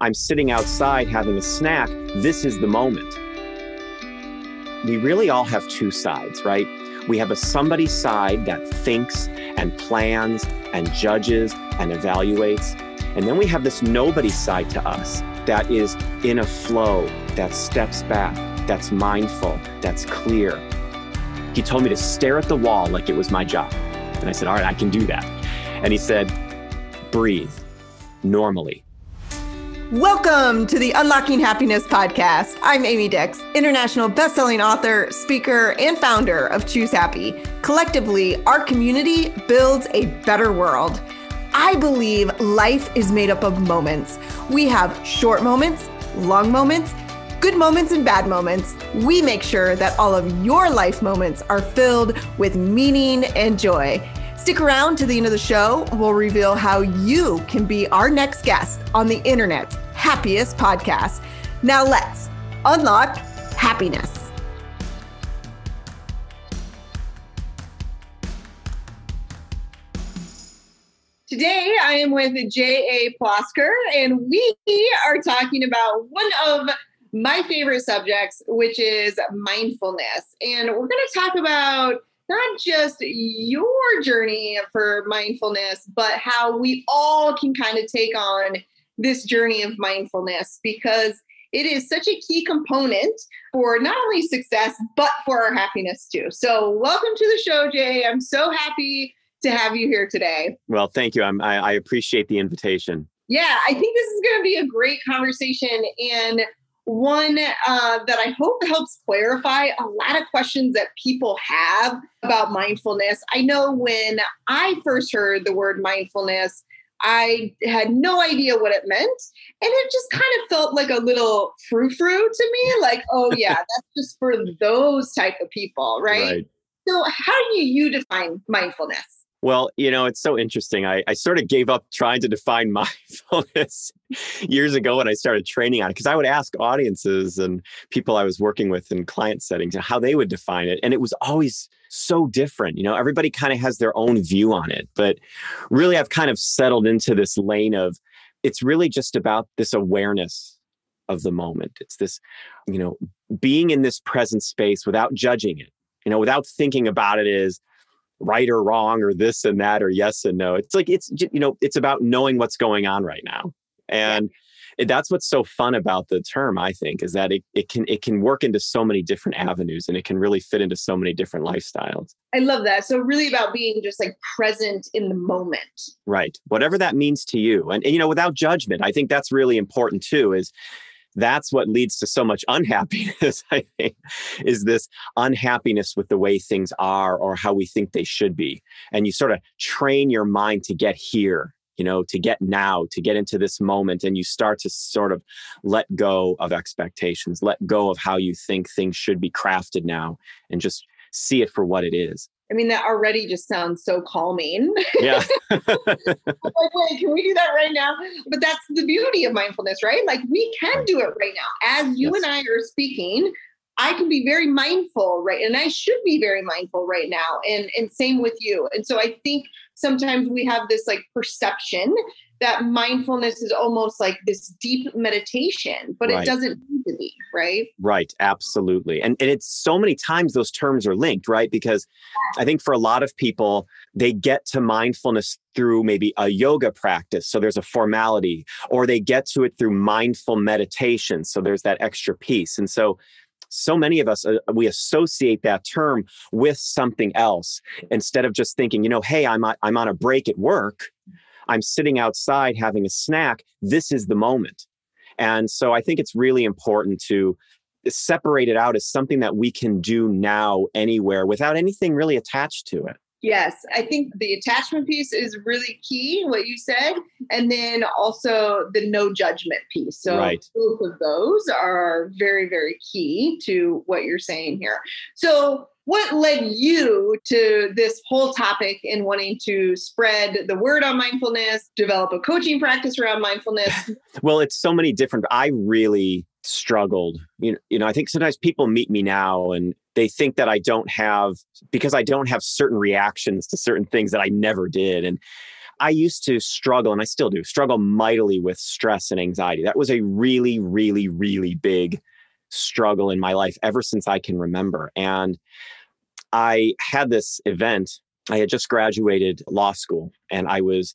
I'm sitting outside having a snack. This is the moment. We really all have two sides, right? We have a somebody side that thinks and plans and judges and evaluates. And then we have this nobody side to us that is in a flow, that steps back, that's mindful, that's clear. He told me to stare at the wall like it was my job. And I said, All right, I can do that. And he said, Breathe normally. Welcome to the Unlocking Happiness podcast. I'm Amy Dix, international best-selling author, speaker, and founder of Choose Happy. Collectively, our community builds a better world. I believe life is made up of moments. We have short moments, long moments, good moments, and bad moments. We make sure that all of your life moments are filled with meaning and joy. Stick around to the end of the show. We'll reveal how you can be our next guest on the internet's happiest podcast. Now let's unlock happiness. Today, I am with J.A. Plosker, and we are talking about one of my favorite subjects, which is mindfulness. And we're going to talk about not just your journey for mindfulness, but how we all can kind of take on this journey of mindfulness because it is such a key component for not only success, but for our happiness too. So, welcome to the show, Jay. I'm so happy to have you here today. Well, thank you. I'm, I, I appreciate the invitation. Yeah, I think this is going to be a great conversation. And one uh, that I hope helps clarify a lot of questions that people have about mindfulness. I know when I first heard the word mindfulness, I had no idea what it meant. And it just kind of felt like a little frou frou to me like, oh, yeah, that's just for those type of people, right? right? So, how do you define mindfulness? Well, you know, it's so interesting. I, I sort of gave up trying to define mindfulness years ago when I started training on it because I would ask audiences and people I was working with in client settings how they would define it. And it was always so different. You know, everybody kind of has their own view on it. But really, I've kind of settled into this lane of it's really just about this awareness of the moment. It's this, you know, being in this present space without judging it, you know, without thinking about it is right or wrong or this and that or yes and no. It's like it's you know it's about knowing what's going on right now. And that's what's so fun about the term i think is that it, it can it can work into so many different avenues and it can really fit into so many different lifestyles. I love that. So really about being just like present in the moment. Right. Whatever that means to you. And, and you know without judgment i think that's really important too is that's what leads to so much unhappiness i think is this unhappiness with the way things are or how we think they should be. And you sort of train your mind to get here you know to get now to get into this moment and you start to sort of let go of expectations let go of how you think things should be crafted now and just see it for what it is I mean, that already just sounds so calming. Yeah. like, wait, can we do that right now? But that's the beauty of mindfulness, right? Like we can do it right now. As you yes. and I are speaking, I can be very mindful, right? And I should be very mindful right now. And and same with you. And so I think sometimes we have this like perception that mindfulness is almost like this deep meditation, but right. it doesn't need to be, right? Right, absolutely. And and it's so many times those terms are linked, right? Because I think for a lot of people, they get to mindfulness through maybe a yoga practice. So there's a formality, or they get to it through mindful meditation. So there's that extra piece. And so so many of us uh, we associate that term with something else instead of just thinking you know hey i'm i'm on a break at work I'm sitting outside having a snack. This is the moment. And so I think it's really important to separate it out as something that we can do now anywhere without anything really attached to it. Yes, I think the attachment piece is really key, what you said. And then also the no judgment piece. So right. both of those are very, very key to what you're saying here. So what led you to this whole topic and wanting to spread the word on mindfulness, develop a coaching practice around mindfulness? well, it's so many different. I really struggled. You know, you know, I think sometimes people meet me now and they think that I don't have because I don't have certain reactions to certain things that I never did and I used to struggle, and I still do, struggle mightily with stress and anxiety. That was a really, really, really big struggle in my life ever since I can remember. And I had this event. I had just graduated law school and I was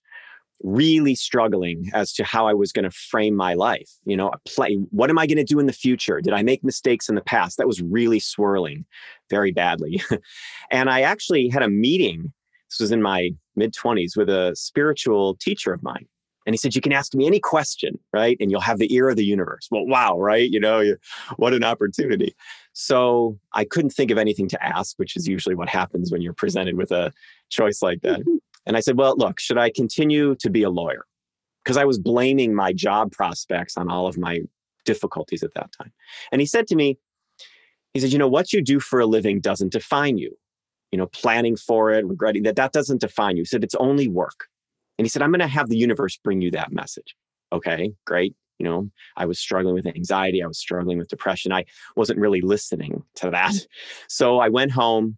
really struggling as to how I was going to frame my life. You know, play, what am I going to do in the future? Did I make mistakes in the past? That was really swirling very badly. and I actually had a meeting. This was in my mid 20s with a spiritual teacher of mine. And he said, You can ask me any question, right? And you'll have the ear of the universe. Well, wow, right? You know, what an opportunity. So I couldn't think of anything to ask, which is usually what happens when you're presented with a choice like that. Mm-hmm. And I said, Well, look, should I continue to be a lawyer? Because I was blaming my job prospects on all of my difficulties at that time. And he said to me, He said, You know, what you do for a living doesn't define you. You know, planning for it, regretting that, that doesn't define you. He said, It's only work. And he said, I'm going to have the universe bring you that message. Okay, great. You know, I was struggling with anxiety. I was struggling with depression. I wasn't really listening to that. So I went home.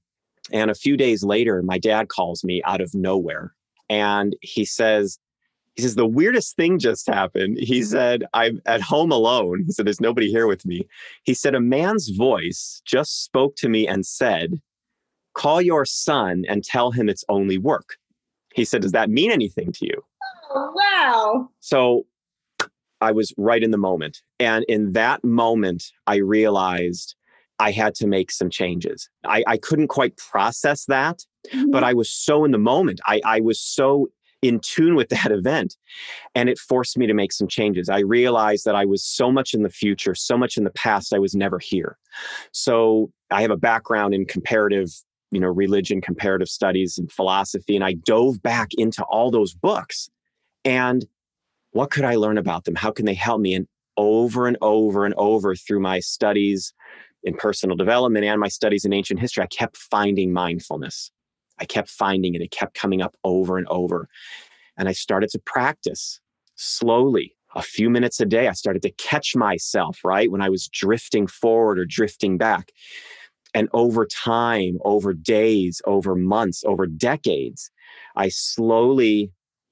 And a few days later, my dad calls me out of nowhere. And he says, he says, the weirdest thing just happened. He said, I'm at home alone. He said, there's nobody here with me. He said, a man's voice just spoke to me and said, call your son and tell him it's only work. He said, Does that mean anything to you? Oh, wow. So I was right in the moment. And in that moment, I realized I had to make some changes. I, I couldn't quite process that, mm-hmm. but I was so in the moment. I, I was so in tune with that event. And it forced me to make some changes. I realized that I was so much in the future, so much in the past, I was never here. So I have a background in comparative you know religion comparative studies and philosophy and i dove back into all those books and what could i learn about them how can they help me and over and over and over through my studies in personal development and my studies in ancient history i kept finding mindfulness. I kept finding it. It kept coming up over and over. And i started to practice slowly a few minutes a day i started to catch myself right when i was drifting forward or drifting back. And over time, over days, over months, over decades, I slowly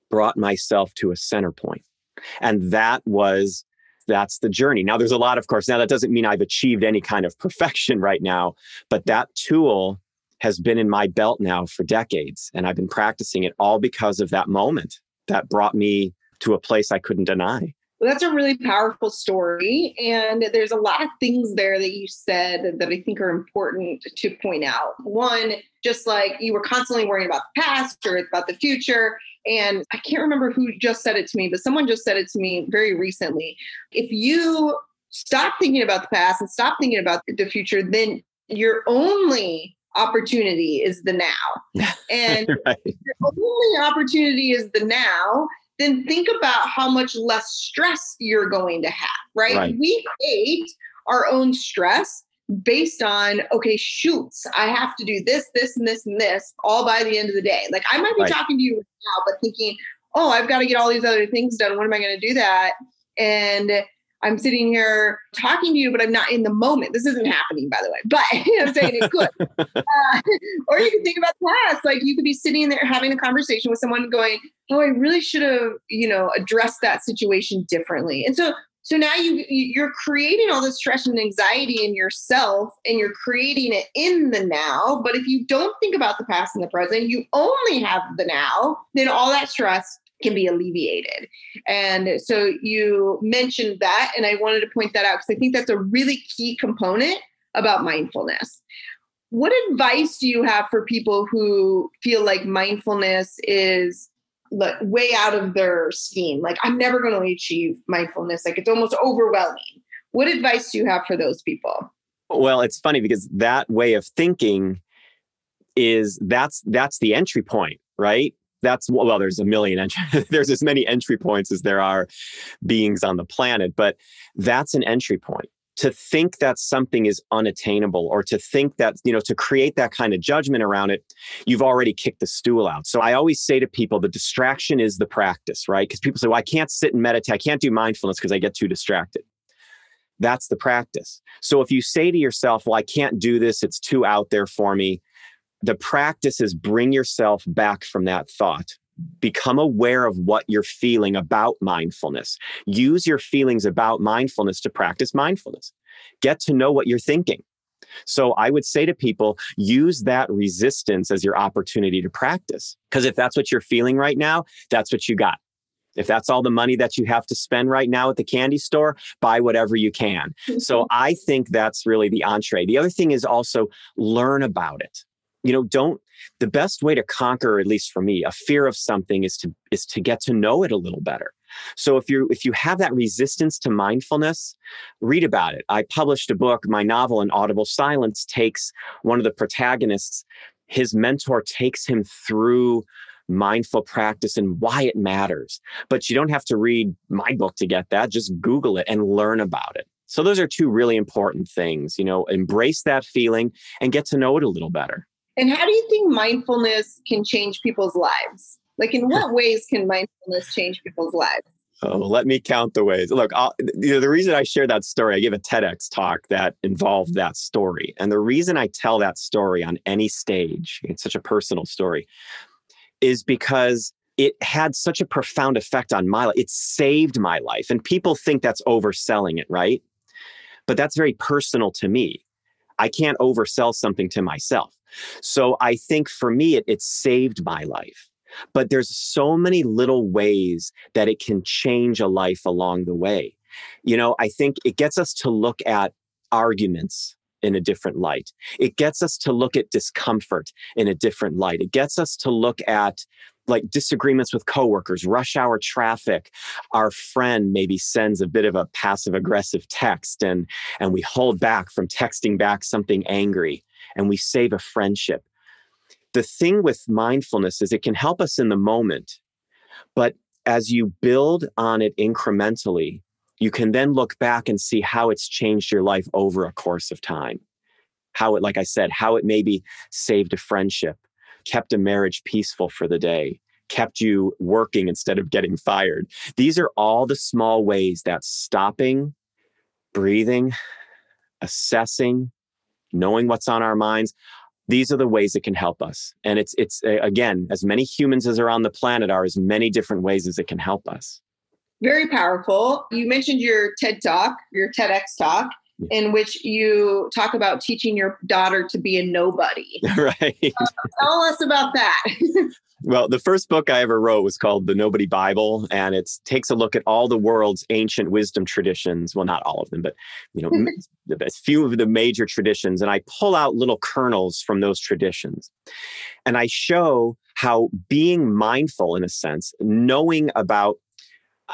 brought myself to a center point. And that was that's the journey. Now, there's a lot, of course. Now, that doesn't mean I've achieved any kind of perfection right now, but that tool has been in my belt now for decades. And I've been practicing it all because of that moment that brought me to a place I couldn't deny. Well, that's a really powerful story. And there's a lot of things there that you said that I think are important to point out. One, just like you were constantly worrying about the past or about the future. And I can't remember who just said it to me, but someone just said it to me very recently. If you stop thinking about the past and stop thinking about the future, then your only opportunity is the now. And right. your only opportunity is the now then think about how much less stress you're going to have, right? right. We create our own stress based on, okay, shoots, I have to do this, this, and this, and this all by the end of the day. Like I might be right. talking to you now, but thinking, oh, I've got to get all these other things done. When am I going to do that? And I'm sitting here talking to you, but I'm not in the moment. This isn't happening, by the way, but I'm saying it could. uh, or you can think about the past. Like you could be sitting there having a conversation with someone going, oh, I really should have, you know, addressed that situation differently. And so, so now you you're creating all this stress and anxiety in yourself, and you're creating it in the now. But if you don't think about the past and the present, you only have the now. Then all that stress can be alleviated. And so you mentioned that, and I wanted to point that out because I think that's a really key component about mindfulness. What advice do you have for people who feel like mindfulness is like way out of their scheme? Like, I'm never going to achieve mindfulness. Like, it's almost overwhelming. What advice do you have for those people? Well, it's funny because that way of thinking is that's that's the entry point, right? That's well there's a million entry there's as many entry points as there are beings on the planet but that's an entry point. To think that something is unattainable or to think that you know to create that kind of judgment around it you've already kicked the stool out. So i always say to people the distraction is the practice right? Because people say well i can't sit and meditate i can't do mindfulness because i get too distracted. That's the practice. So if you say to yourself well i can't do this it's too out there for me the practice is bring yourself back from that thought Become aware of what you're feeling about mindfulness. Use your feelings about mindfulness to practice mindfulness. Get to know what you're thinking. So I would say to people, use that resistance as your opportunity to practice. Because if that's what you're feeling right now, that's what you got. If that's all the money that you have to spend right now at the candy store, buy whatever you can. so mm-hmm. I think that's really the entree. The other thing is also learn about it. You know, don't the best way to conquer, at least for me, a fear of something is to is to get to know it a little better. So if you if you have that resistance to mindfulness, read about it. I published a book, my novel An Audible Silence takes one of the protagonists, his mentor takes him through mindful practice and why it matters. But you don't have to read my book to get that. Just Google it and learn about it. So those are two really important things, you know, embrace that feeling and get to know it a little better. And how do you think mindfulness can change people's lives? Like, in what ways can mindfulness change people's lives? Oh, let me count the ways. Look, I'll, you know, the reason I share that story, I gave a TEDx talk that involved mm-hmm. that story. And the reason I tell that story on any stage, it's such a personal story, is because it had such a profound effect on my life. It saved my life. And people think that's overselling it, right? But that's very personal to me. I can't oversell something to myself. So I think for me, it, it saved my life. But there's so many little ways that it can change a life along the way. You know, I think it gets us to look at arguments in a different light. It gets us to look at discomfort in a different light. It gets us to look at like disagreements with coworkers, rush hour traffic. Our friend maybe sends a bit of a passive aggressive text and and we hold back from texting back something angry and we save a friendship. The thing with mindfulness is it can help us in the moment, but as you build on it incrementally, you can then look back and see how it's changed your life over a course of time. How it, like I said, how it maybe saved a friendship, kept a marriage peaceful for the day, kept you working instead of getting fired. These are all the small ways that stopping, breathing, assessing, knowing what's on our minds, these are the ways it can help us. And it's it's again, as many humans as are on the planet are as many different ways as it can help us. Very powerful. You mentioned your TED Talk, your TEDx talk in which you talk about teaching your daughter to be a nobody. right. Uh, tell us about that. well, the first book I ever wrote was called The Nobody Bible, and it takes a look at all the world's ancient wisdom traditions. Well, not all of them, but you know, a few of the major traditions, and I pull out little kernels from those traditions, and I show how being mindful, in a sense, knowing about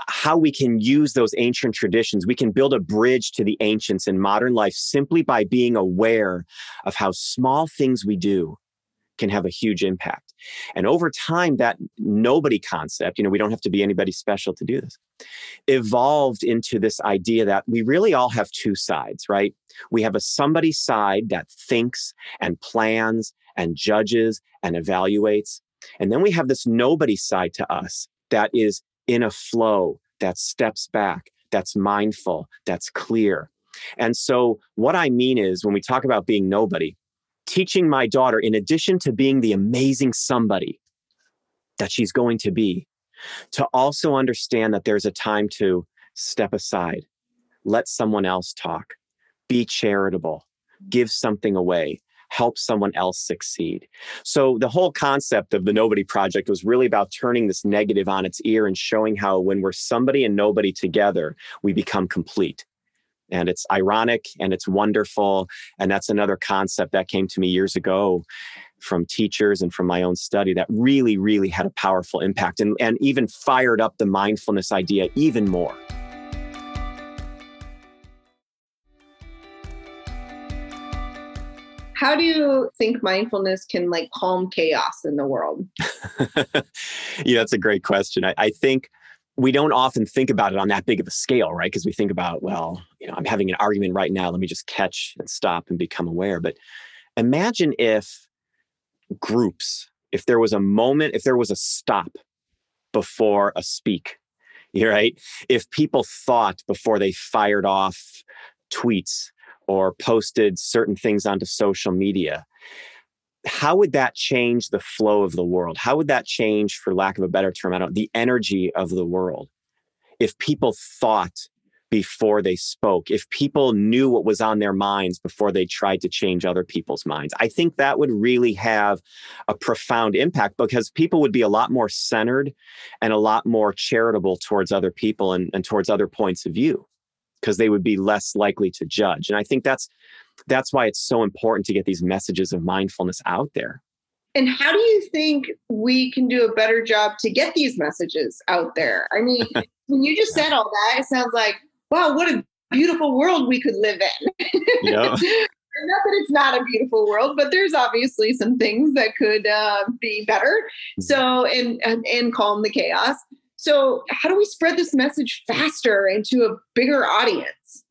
how we can use those ancient traditions. We can build a bridge to the ancients in modern life simply by being aware of how small things we do can have a huge impact. And over time, that nobody concept, you know, we don't have to be anybody special to do this, evolved into this idea that we really all have two sides, right? We have a somebody side that thinks and plans and judges and evaluates. And then we have this nobody side to us that is in a flow that steps back, that's mindful, that's clear. And so, what I mean is, when we talk about being nobody, teaching my daughter, in addition to being the amazing somebody that she's going to be, to also understand that there's a time to step aside, let someone else talk, be charitable, give something away, help someone else succeed. So the whole concept of the Nobody Project was really about turning this negative on its ear and showing how when we're somebody and nobody together, we become complete. And it's ironic and it's wonderful. And that's another concept that came to me years ago from teachers and from my own study that really, really had a powerful impact and, and even fired up the mindfulness idea even more. How do you think mindfulness can like calm chaos in the world? yeah, that's a great question. I, I think we don't often think about it on that big of a scale, right? Because we think about, well, you know, I'm having an argument right now. Let me just catch and stop and become aware. But imagine if groups, if there was a moment, if there was a stop before a speak, right? If people thought before they fired off tweets or posted certain things onto social media. how would that change the flow of the world? How would that change, for lack of a better term, I don't the energy of the world? If people thought before they spoke, if people knew what was on their minds before they tried to change other people's minds, I think that would really have a profound impact because people would be a lot more centered and a lot more charitable towards other people and, and towards other points of view because they would be less likely to judge. And I think that's that's why it's so important to get these messages of mindfulness out there. And how do you think we can do a better job to get these messages out there? I mean, when you just said all that, it sounds like, wow, what a beautiful world we could live in. Yeah. not that it's not a beautiful world, but there's obviously some things that could uh, be better. Mm-hmm. So, and, and and calm the chaos. So, how do we spread this message faster into a bigger audience?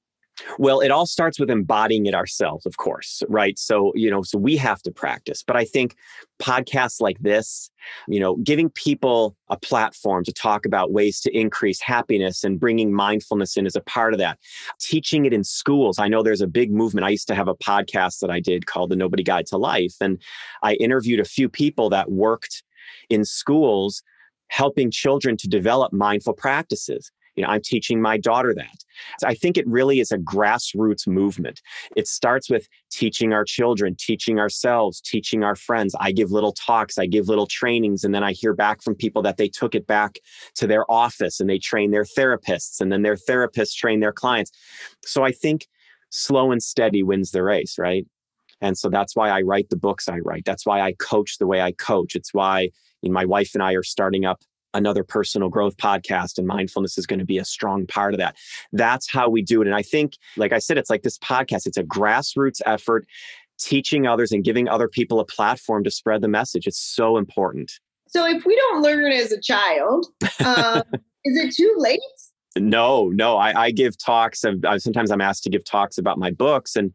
Well, it all starts with embodying it ourselves, of course, right? So, you know, so we have to practice. But I think podcasts like this, you know, giving people a platform to talk about ways to increase happiness and bringing mindfulness in as a part of that, teaching it in schools. I know there's a big movement. I used to have a podcast that I did called The Nobody Guide to Life. And I interviewed a few people that worked in schools helping children to develop mindful practices. You know, I'm teaching my daughter that. So I think it really is a grassroots movement. It starts with teaching our children, teaching ourselves, teaching our friends. I give little talks, I give little trainings, and then I hear back from people that they took it back to their office and they train their therapists, and then their therapists train their clients. So I think slow and steady wins the race, right? And so that's why I write the books I write. That's why I coach the way I coach. It's why you know, my wife and I are starting up another personal growth podcast and mindfulness is going to be a strong part of that. That's how we do it. And I think, like I said, it's like this podcast, it's a grassroots effort, teaching others and giving other people a platform to spread the message. It's so important. So if we don't learn as a child, um, is it too late? No, no. I, I give talks. Of, uh, sometimes I'm asked to give talks about my books, and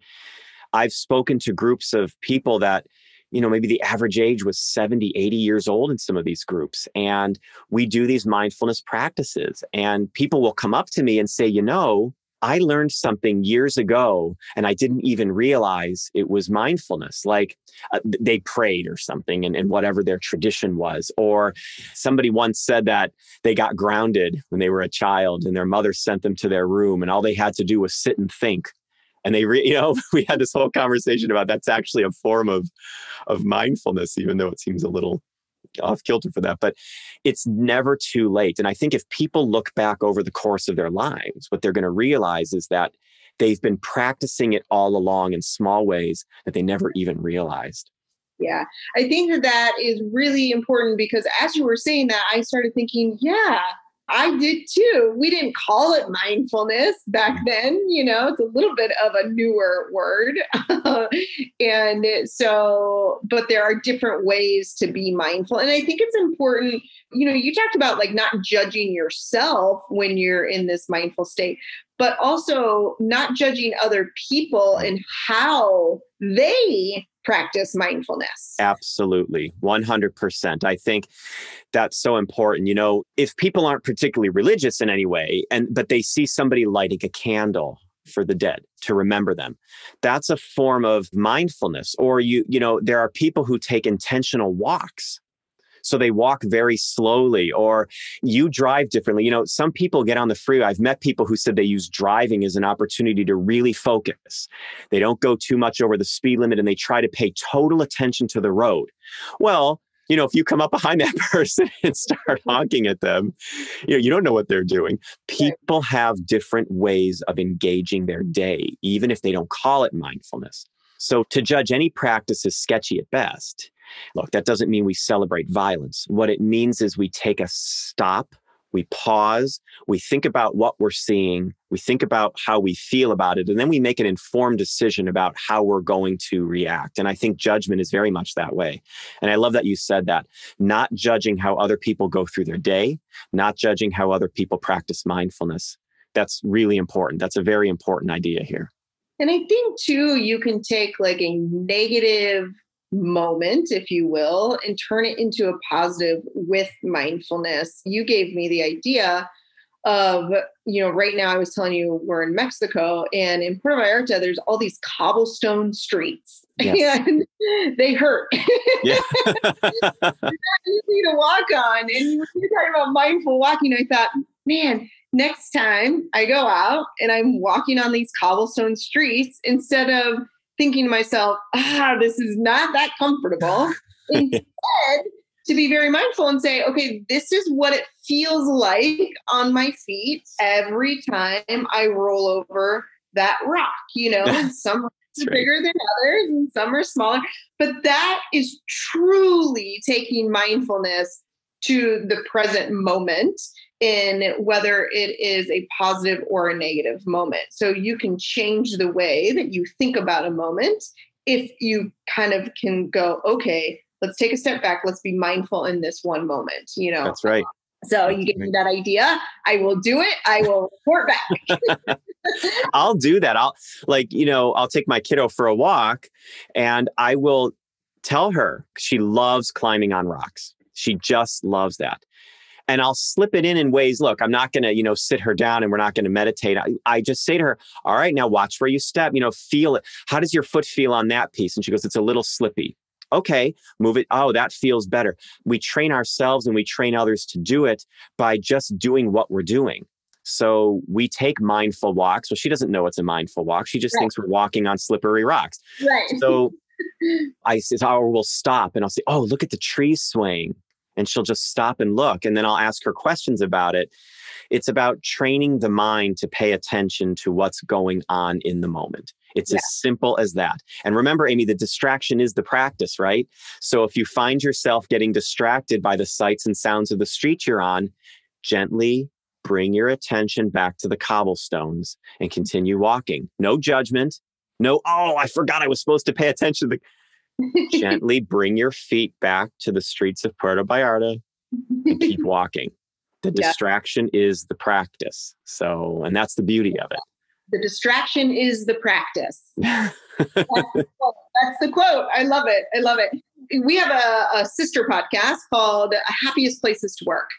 I've spoken to groups of people that you know maybe the average age was 70 80 years old in some of these groups and we do these mindfulness practices and people will come up to me and say you know I learned something years ago and I didn't even realize it was mindfulness. Like uh, they prayed or something and, and whatever their tradition was. Or somebody once said that they got grounded when they were a child and their mother sent them to their room and all they had to do was sit and think and they re, you know we had this whole conversation about that's actually a form of of mindfulness even though it seems a little off kilter for that. But it's never too late. And i think if people look back over the course of their lives what they're going to realize is that they've been practicing it all along in small ways that they never even realized. Yeah. I think that that is really important because as you were saying that i started thinking yeah I did too. We didn't call it mindfulness back mm. then. You know, it's a little bit of a newer word. and so, but there are different ways to be mindful. And I think it's important, you know, you talked about like not judging yourself when you're in this mindful state, but also not judging other people and how they practice mindfulness. Absolutely. 100%. I think that's so important. You know, if people aren't particularly religious in any way and but they see somebody lighting a candle for the dead to remember them that's a form of mindfulness or you you know there are people who take intentional walks so they walk very slowly or you drive differently. You know, some people get on the freeway. I've met people who said they use driving as an opportunity to really focus. They don't go too much over the speed limit and they try to pay total attention to the road. Well, you know, if you come up behind that person and start honking at them, you know, you don't know what they're doing. People have different ways of engaging their day, even if they don't call it mindfulness. So to judge any practice is sketchy at best. Look, that doesn't mean we celebrate violence. What it means is we take a stop, we pause, we think about what we're seeing, we think about how we feel about it, and then we make an informed decision about how we're going to react. And I think judgment is very much that way. And I love that you said that. Not judging how other people go through their day, not judging how other people practice mindfulness. That's really important. That's a very important idea here. And I think too, you can take like a negative moment, if you will, and turn it into a positive with mindfulness. You gave me the idea of, you know, right now I was telling you we're in Mexico and in Puerto Vallarta, there's all these cobblestone streets yes. and they hurt. Yeah. easy to walk on. And you were talking about mindful walking. I thought, man, next time I go out and I'm walking on these cobblestone streets, instead of thinking to myself, ah, this is not that comfortable, instead, to be very mindful and say, okay, this is what it feels like on my feet every time I roll over that rock, you know, and some are bigger than others and some are smaller. But that is truly taking mindfulness to the present moment in whether it is a positive or a negative moment. So you can change the way that you think about a moment if you kind of can go, okay, let's take a step back. Let's be mindful in this one moment, you know? That's right. So you give me that idea. I will do it. I will report back. I'll do that. I'll like, you know, I'll take my kiddo for a walk and I will tell her she loves climbing on rocks. She just loves that. And I'll slip it in in ways. Look, I'm not going to, you know, sit her down and we're not going to meditate. I, I just say to her, all right, now watch where you step, you know, feel it. How does your foot feel on that piece? And she goes, it's a little slippy okay, move it. Oh, that feels better. We train ourselves and we train others to do it by just doing what we're doing. So we take mindful walks. Well, she doesn't know it's a mindful walk. She just right. thinks we're walking on slippery rocks. Right. So I says, oh, we'll stop and I'll say, oh, look at the trees swaying. And she'll just stop and look. And then I'll ask her questions about it. It's about training the mind to pay attention to what's going on in the moment. It's yeah. as simple as that. And remember, Amy, the distraction is the practice, right? So if you find yourself getting distracted by the sights and sounds of the street you're on, gently bring your attention back to the cobblestones and continue walking. No judgment. No, oh, I forgot I was supposed to pay attention to the. gently bring your feet back to the streets of Puerto Vallarta and keep walking. The distraction yeah. is the practice. So, and that's the beauty of it. The distraction is the practice. that's, the that's, the quote. I love it. I love it. We have a, a sister podcast called Happiest Places to Work.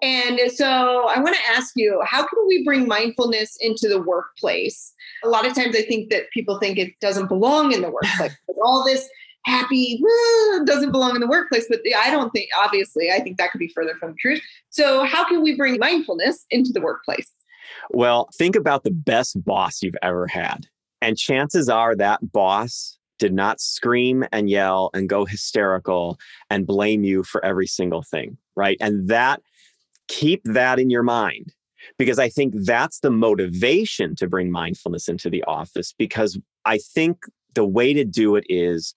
And so I want to ask you, how can we bring mindfulness into the workplace? A lot of times I think that people think it doesn't belong in the workplace. But all this happy doesn't belong in the workplace, but I don't think, obviously, I think that could be further from the truth. So, how can we bring mindfulness into the workplace? Well, think about the best boss you've ever had. And chances are that boss did not scream and yell and go hysterical and blame you for every single thing, right? And that, keep that in your mind because I think that's the motivation to bring mindfulness into the office because I think the way to do it is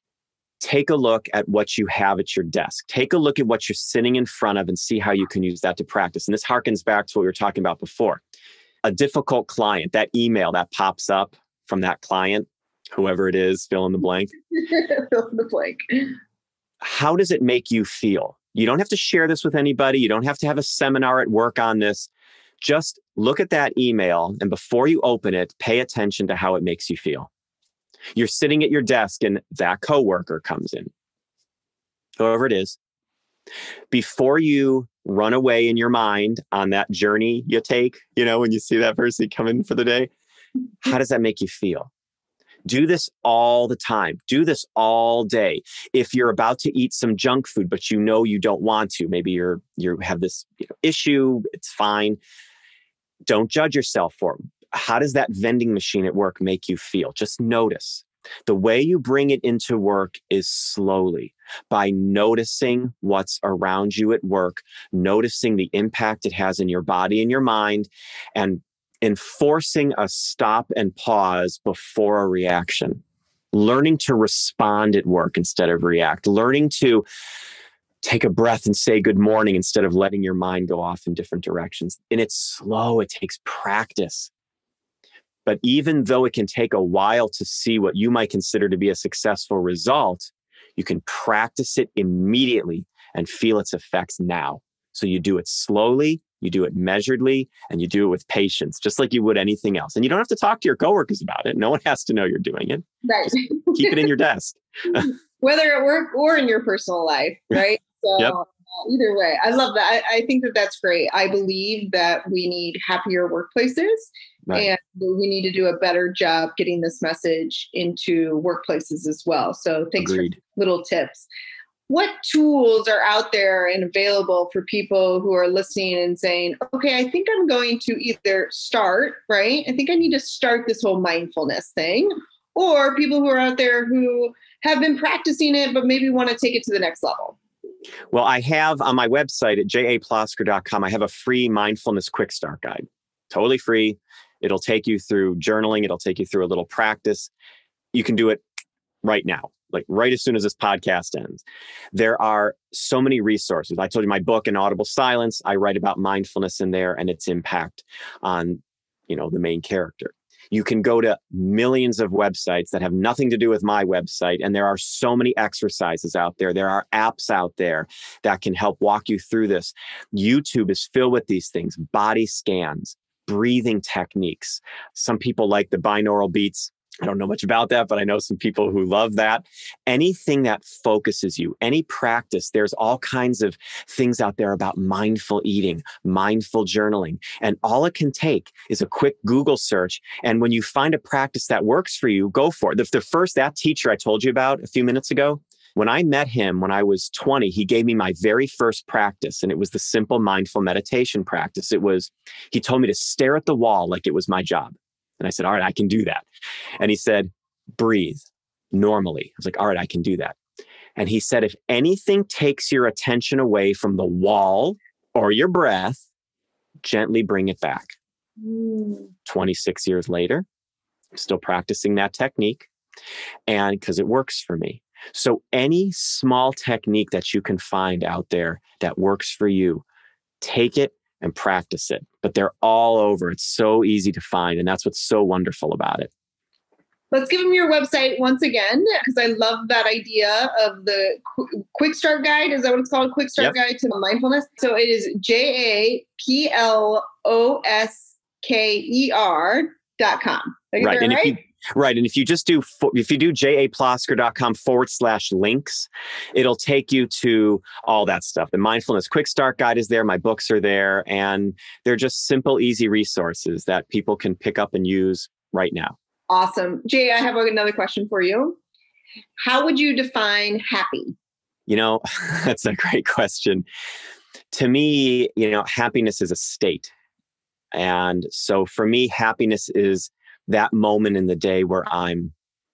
take a look at what you have at your desk. Take a look at what you're sitting in front of and see how you can use that to practice. And this harkens back to what we were talking about before. A difficult client, that email that pops up from that client, whoever it is, fill in the blank. fill in the blank. How does it make you feel? You don't have to share this with anybody. You don't have to have a seminar at work on this. Just look at that email and before you open it, pay attention to how it makes you feel. You're sitting at your desk and that coworker comes in, whoever it is. Before you run away in your mind on that journey you take, you know, when you see that person come in for the day, how does that make you feel? Do this all the time. Do this all day. If you're about to eat some junk food, but you know you don't want to, maybe you're you have this you know, issue. It's fine. Don't judge yourself for it how does that vending machine at work make you feel? Just notice. The way you bring it into work is slowly by noticing what's around you at work, noticing the impact it has in your body and your mind, and enforcing a stop and pause before a reaction. Learning to respond at work instead of react, learning to take a breath and say good morning instead of letting your mind go off in different directions. And it's slow, it takes practice. But even though it can take a while to see what you might consider to be a successful result, you can practice it immediately and feel its effects now. So you do it slowly, you do it measuredly, and you do it with patience, just like you would anything else. And you don't have to talk to your coworkers about it. No one has to know you're doing it. Right. keep it in your desk. Whether at work or in your personal life, right? So yep. Either way, I love that. I, I, think that that's great. I believe that we need happier workplaces right. and we need to do a better job getting this message into workplaces as well. So thanks Agreed. for little tips. What tools are out there and available for people who are listening and saying, okay, I think I'm going to either start, right? I think I need to start this whole mindfulness thing, or people who are out there who have been practicing it, but maybe want to take it to the next level? Well, I have on my website at japlosker.com, I have a free mindfulness quick start guide, totally free. It'll take you through journaling, it'll take you through a little practice. You can do it right now, like right as soon as this podcast ends. There are so many resources. I told you my book, An Audible Silence, I write about mindfulness in there and its impact on, you know, the main character. You can go to millions of websites that have nothing to do with my website. And there are so many exercises out there. There are apps out there that can help walk you through this. YouTube is filled with these things body scans, breathing techniques. Some people like the binaural beats I don't know much about that, but I know some people who love that. Anything that focuses you, any practice, there's all kinds of things out there about mindful eating, mindful journaling. And all it can take is a quick Google search. And when you find a practice that works for you, go for it. The, the first, that teacher I told you about a few minutes ago, when I met him when I was 20, he gave me my very first practice, and it was the simple mindful meditation practice. It was, he told me to stare at the wall like it was my job. And I said, All right, I can do that. And he said, Breathe normally. I was like, All right, I can do that. And he said, If anything takes your attention away from the wall or your breath, gently bring it back. Mm. 26 years later, I'm still practicing that technique. And because it works for me. So, any small technique that you can find out there that works for you, take it and practice it. But they're all over. It's so easy to find. And that's what's so wonderful about it. Let's give them your website once again, because I love that idea of the quick start guide. Is that what it's called? Quick start yep. guide to mindfulness. So it is J A P L O S K E R dot com. Right. And right? if you Right. And if you just do, if you do japlosker.com forward slash links, it'll take you to all that stuff. The mindfulness quick start guide is there. My books are there. And they're just simple, easy resources that people can pick up and use right now. Awesome. Jay, I have another question for you. How would you define happy? You know, that's a great question. To me, you know, happiness is a state. And so for me, happiness is that moment in the day where uh-huh. I'm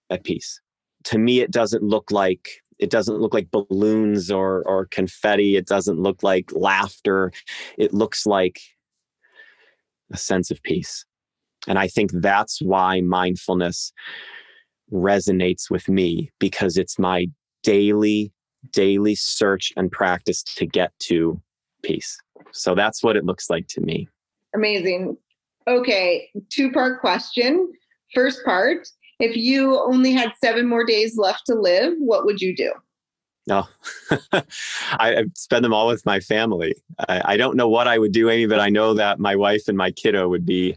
at peace. To me, it doesn't look like it doesn't look like balloons or or confetti. It doesn't look like laughter. It looks like a sense of peace. And I think that's why mindfulness resonates with me because it's my daily, daily search and practice to get to peace. So that's what it looks like to me. Amazing. Okay, two part question. First part if you only had seven more days left to live, what would you do? No, I, I spend them all with my family. I, I, don't know what I would do, Amy, but I know that my wife and my kiddo would be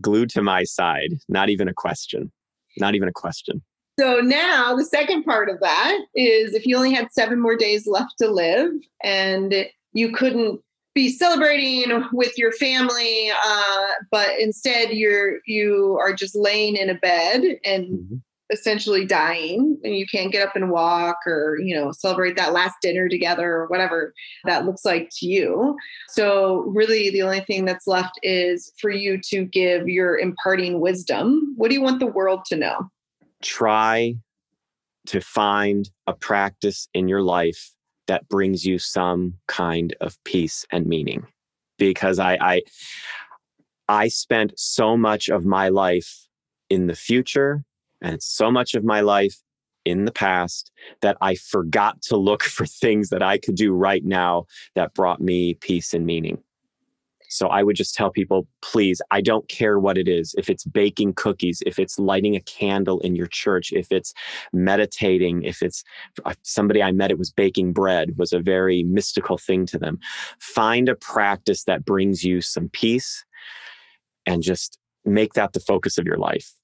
glued to my side. Not even a question. Not even a question. So now the second part of that is if you only had seven more days left to live and you couldn't be celebrating with your family, uh, but instead you're you are just laying in a bed and mm-hmm. essentially dying, and you can't get up and walk or you know celebrate that last dinner together or whatever that looks like to you. So really, the only thing that's left is for you to give your imparting wisdom. What do you want the world to know? Try to find a practice in your life that brings you some kind of peace and meaning because I, I I spent so much of my life in the future and so much of my life in the past that I forgot to look for things that I could do right now that brought me peace and meaning. So I would just tell people, please, I don't care what it is. If it's baking cookies, if it's lighting a candle in your church, if it's meditating, if it's uh, somebody I met, it was baking bread, was a very mystical thing to them. Find a practice that brings you some peace and just make that the focus of your life.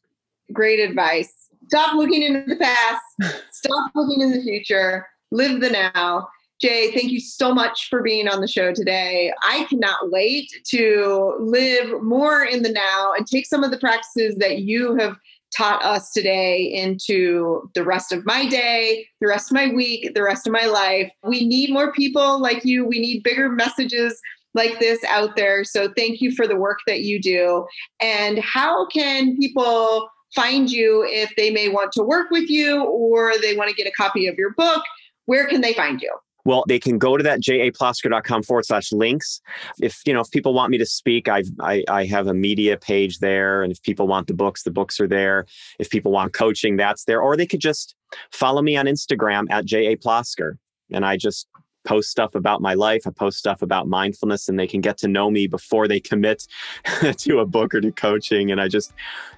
Great advice. Stop looking into the past, stop looking in the future, live the now Jay, thank you so much for being on the show today. I cannot wait to live more in the now and take some of the practices that you have taught us today into the rest of my day, the rest of my week, the rest of my life. We need more people like you. We need bigger messages like this out there. So thank you for the work that you do. And how can people find you if they may want to work with you or they want to get a copy of your book? Where can they find you? Well, they can go to that japlosker.com forward slash links. If you know, if people want me to speak, I've, I I have a media page there, and if people want the books, the books are there. If people want coaching, that's there. Or they could just follow me on Instagram at japlosker, and I just post stuff about my life. I post stuff about mindfulness, and they can get to know me before they commit to a book or to coaching. And I just,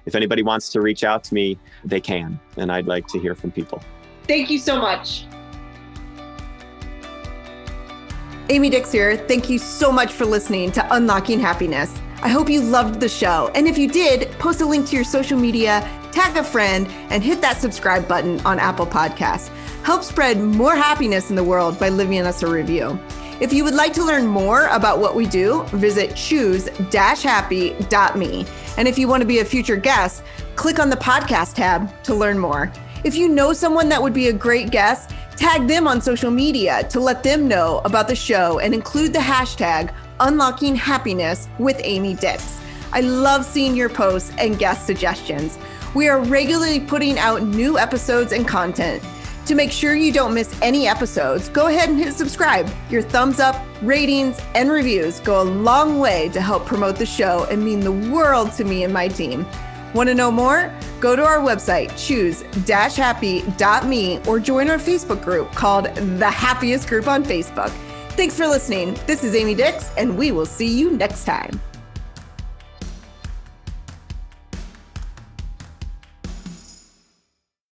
if anybody wants to reach out to me, they can, and I'd like to hear from people. Thank you so much. Amy Dix here. Thank you so much for listening to Unlocking Happiness. I hope you loved the show. And if you did, post a link to your social media, tag a friend, and hit that subscribe button on Apple Podcasts. Help spread more happiness in the world by leaving us a review. If you would like to learn more about what we do, visit choose-happy.me. And if you want to be a future guest, click on the podcast tab to learn more. If you know someone that would be a great guest, Tag them on social media to let them know about the show and include the hashtag Unlocking Happiness with Amy Dix. I love seeing your posts and guest suggestions. We are regularly putting out new episodes and content. To make sure you don't miss any episodes, go ahead and hit subscribe. Your thumbs up, ratings, and reviews go a long way to help promote the show and mean the world to me and my team. Want to know more? Go to our website, choose-happy.me, or join our Facebook group called The Happiest Group on Facebook. Thanks for listening. This is Amy Dix, and we will see you next time.